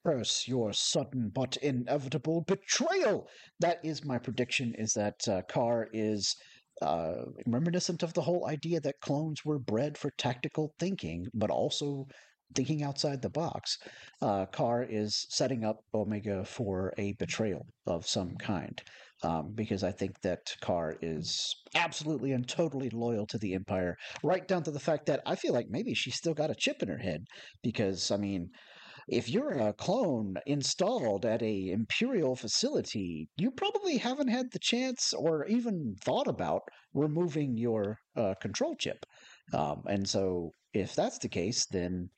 curse your sudden but inevitable betrayal. That is my prediction. Is that uh, Karr is uh, reminiscent of the whole idea that clones were bred for tactical thinking, but also thinking outside the box. Uh, Karr is setting up Omega for a betrayal of some kind. um, because I think that Karr is absolutely and totally loyal to the Empire, right down to the fact that I feel like maybe she's still got a chip in her head. Because, I mean, if you're a clone installed at a Imperial facility, you probably haven't had the chance or even thought about removing your uh, control chip. Um, and so, if that's the case, then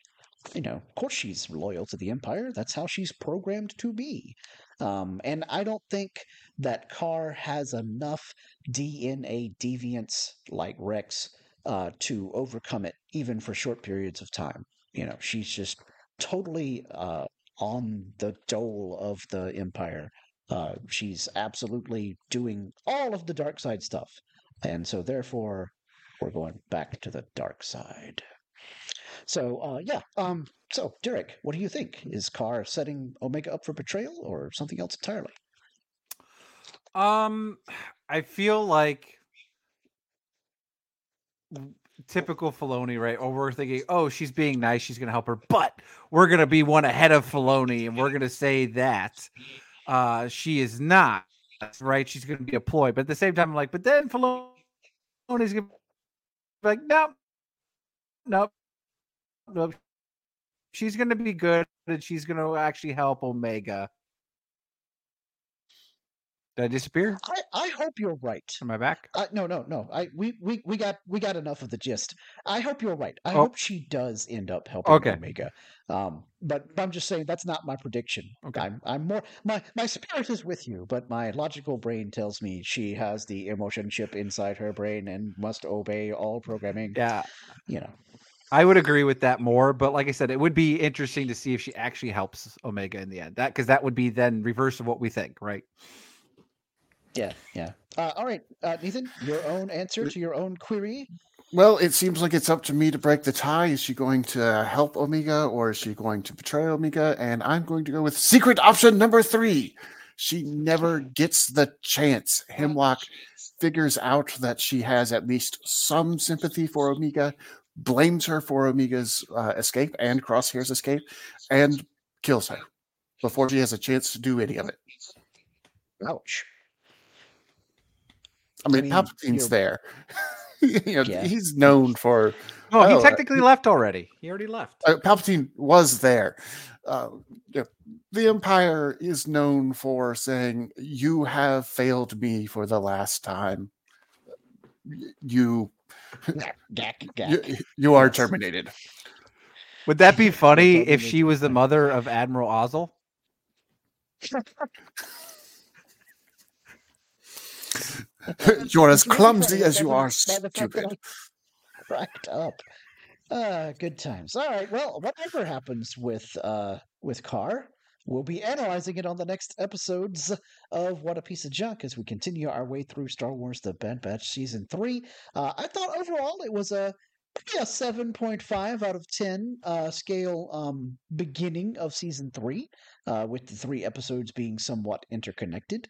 you know, of course she's loyal to the Empire. That's how she's programmed to be. Um, and I don't think that Karr has enough DNA deviance like Rex uh, to overcome it, even for short periods of time. You know, she's just totally uh, on the dole of the Empire. Uh, she's absolutely doing all of the dark side stuff. And so, therefore, we're going back to the dark side. So uh, yeah. Um, so Derrick, what do you think? Is Karr setting Omega up for betrayal or something else entirely? Um, I feel like typical Filoni, right? Or we're thinking, oh, she's being nice, she's gonna help her, but we're gonna be one ahead of Filoni, and we're gonna say that uh she is not right. She's gonna be a ploy, but at the same time, I'm like, but then Filoni's gonna be like, no, no, no, she's to be good and she's to actually help Omega. Did I disappear? I, I hope you're right. Am I back? Uh, no, no, no. I we, we we got we got enough of the gist. I hope you're right. I oh. hope she does end up helping okay. Omega. Um, but I'm just saying that's not my prediction. Okay. I'm I'm more my my spirit is with you, but my logical brain tells me she has the emotion chip inside her brain and must obey all programming. Yeah. You know. I would agree with that more, but like I said, it would be interesting to see if she actually helps Omega in the end. That because that would be then reverse of what we think, right? Yeah, yeah. Uh, all right, uh, Nathan, your own answer to your own query. Well, it seems like it's up to me to break the tie. Is she going to help Omega or is she going to betray Omega? And I'm going to go with secret option number three. She never gets the chance. Hemlock figures out that she has at least some sympathy for Omega, blames her for Omega's uh, escape and Crosshair's escape, and kills her before she has a chance to do any of it. Ouch. I mean, I mean Palpatine's there. *laughs* you know, yeah. he's known for. Oh, he oh, technically uh, left already. He already left. Uh, Palpatine was there. Uh, you know, the Empire is known for saying, "You have failed me for the last time. You *laughs* you, you are terminated. Would that be *laughs* funny if she was the mother of Admiral Ozzel? *laughs* You're as clumsy as you are stupid. *laughs* Cracked up. Uh, good times. All right. Well, whatever happens with uh with Karr, We'll be analyzing it on the next episodes of What a Piece of Junk as we continue our way through Star Wars The Bad Batch Season 3. Uh, I thought overall it was a a 7.5 out of 10 uh, scale um, beginning of season three, uh, with the three episodes being somewhat interconnected.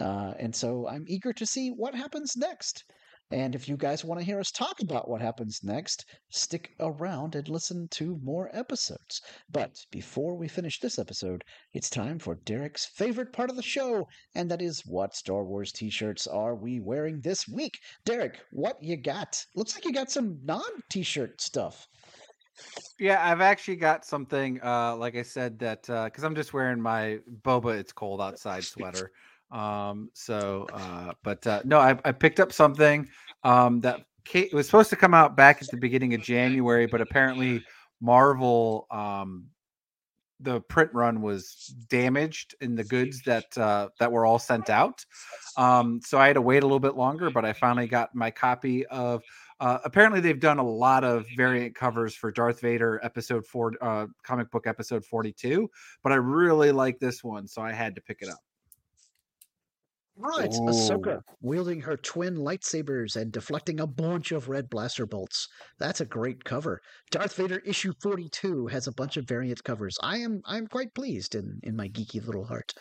Uh, and so I'm eager to see what happens next. And if you guys want to hear us talk about what happens next, stick around and listen to more episodes. But before we finish this episode, it's time for Derrick's favorite part of the show, and that is what Star Wars t shirts are we wearing this week? Derrick, what you got? Looks like you got some non t shirt stuff. Yeah, I've actually got something. Uh, like I said, that because uh, I'm just wearing my Boba "It's Cold Outside" sweater. Um, so, uh, but uh, no, I, I picked up something um, that it was supposed to come out back at the beginning of January, but apparently Marvel, um, the print run was damaged in the goods that uh, that were all sent out. Um, so I had to wait a little bit longer, but I finally got my copy of. Uh, apparently, they've done a lot of variant covers for Darth Vader episode four, uh, comic book episode forty-two. But I really like this one, so I had to pick it up. Right, Ooh. Ahsoka wielding her twin lightsabers and deflecting a bunch of red blaster bolts. That's a great cover. Darth Vader issue 42 has a bunch of variant covers. I am I'm quite pleased in in my geeky little heart.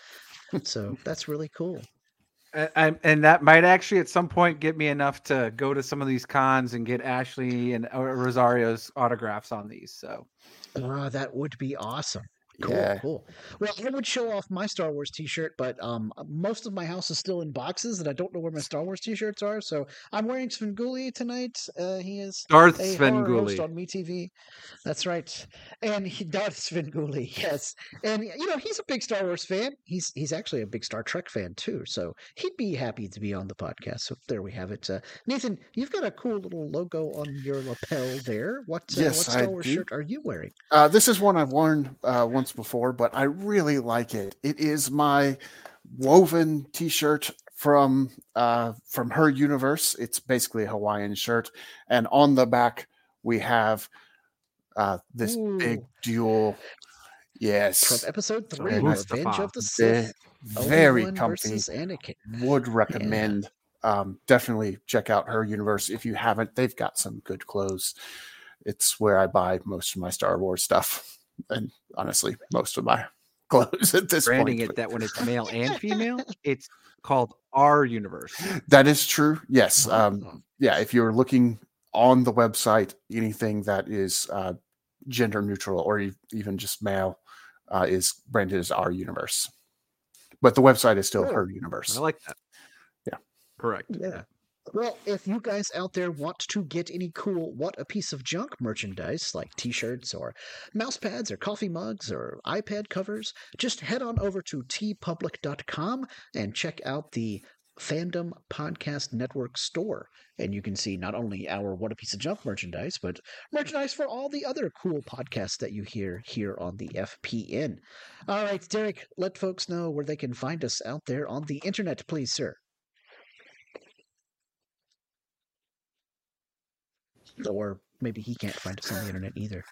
So *laughs* that's really cool. And, and that might actually at some point get me enough to go to some of these cons and get Ashley and uh, Rosario's autographs on these. So, uh, that would be awesome. Cool, yeah. cool. Well, I would show off my Star Wars T-shirt, but um, most of my house is still in boxes, and I don't know where my Star Wars T-shirts are. So I'm wearing Svengoolie tonight. Uh, he is Darth a Svengoolie on MeTV. That's right, and he, *laughs* Darth Svengoolie, yes. And you know he's a big Star Wars fan. He's he's actually a big Star Trek fan too. So he'd be happy to be on the podcast. So there we have it. Uh, Nathan, you've got a cool little logo on your lapel there. What uh, yes, what Star I Wars do. shirt are you wearing? Uh, this is one I've worn uh, once before, but I really like it. It is my woven T-shirt from uh, from her universe. It's basically a Hawaiian shirt, and on the back we have uh, this Ooh. big dual. Yes, from episode three, Revenge of the Sith. Very comfy. Would recommend. Yeah. Um, definitely check out her universe if you haven't. They've got some good clothes. It's where I buy most of my Star Wars stuff and honestly, most of my *laughs* clothes at this point. Branding point. it that when it's *laughs* male and female, it's called our universe. That is true. Yes. Um, yeah. If you're looking on the website, anything that is uh, gender neutral or even just male uh, is branded as our universe. But the website is still her universe. I like that. Yeah. Correct. Yeah. Well, if you guys out there want to get any cool What a Piece of Junk merchandise like t shirts or mouse pads or coffee mugs or iPad covers, just head on over to teepublic.com and check out the Fandom Podcast Network store. And you can see not only our What a Piece of Junk merchandise, but merchandise for all the other cool podcasts that you hear here on the FPN. All right, Derrick, let folks know where they can find us out there on the internet, please, sir. Or maybe he can't find us on the internet either.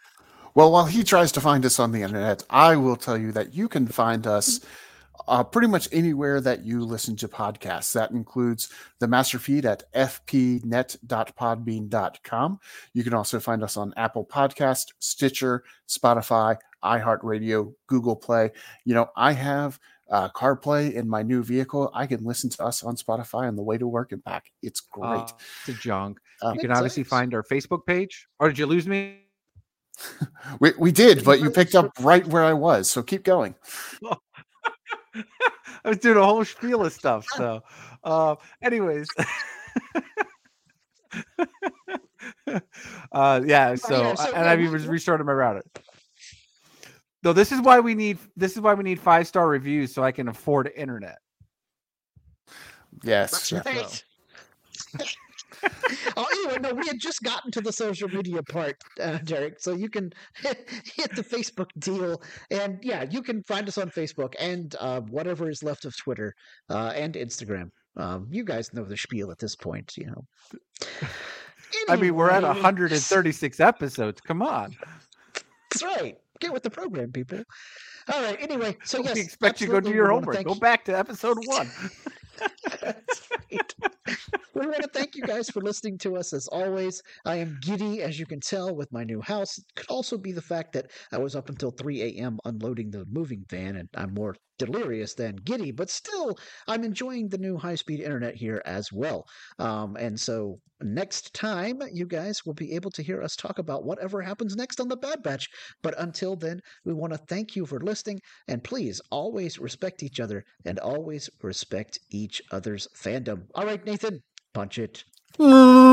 Well, while he tries to find us on the internet, I will tell you that you can find us uh, pretty much anywhere that you listen to podcasts. That includes the master feed at fpnet.podbean.com. You can also find us on Apple Podcast, Stitcher, Spotify, iHeartRadio, Google Play. You know, I have uh, CarPlay in my new vehicle. I can listen to us on Spotify on the way to work and back. It's great. Uh, it's a junk. Um, you can obviously nice. find our Facebook page. Or did you lose me? *laughs* we, we did, but you picked up right where I was. So keep going. *laughs* I was doing a whole spiel of stuff. So, uh, anyways. *laughs* uh, yeah. So, so and I've even restarted my router. No, this is why we need this is why we need five star reviews so I can afford internet. Yes. That's right. oh, anyway, no, we had just gotten to the social media part, uh, Derrick. So you can *laughs* hit the Facebook deal, and yeah, you can find us on Facebook and uh, whatever is left of Twitter uh, and Instagram. Um, you guys know the spiel at this point, you know. Anyway, I mean, we're at 136 episodes. Come on. That's right. Get with the program, people. All right. Anyway, so *laughs* yes, we expect you to go do your homework. Go back to episode one. *laughs* That's right. we want to thank you guys for listening to us as always. I am giddy, as you can tell, with my new house. It could also be the fact that I was up until 3 a.m. unloading the moving van, and I'm more delirious than giddy, but still, I'm enjoying the new high speed internet here as well. Um, and so next time, you guys will be able to hear us talk about whatever happens next on the Bad Batch. But until then, we want to thank you for listening, and please always respect each other and always respect each other's fandom. All right, Nathan, punch it. *laughs*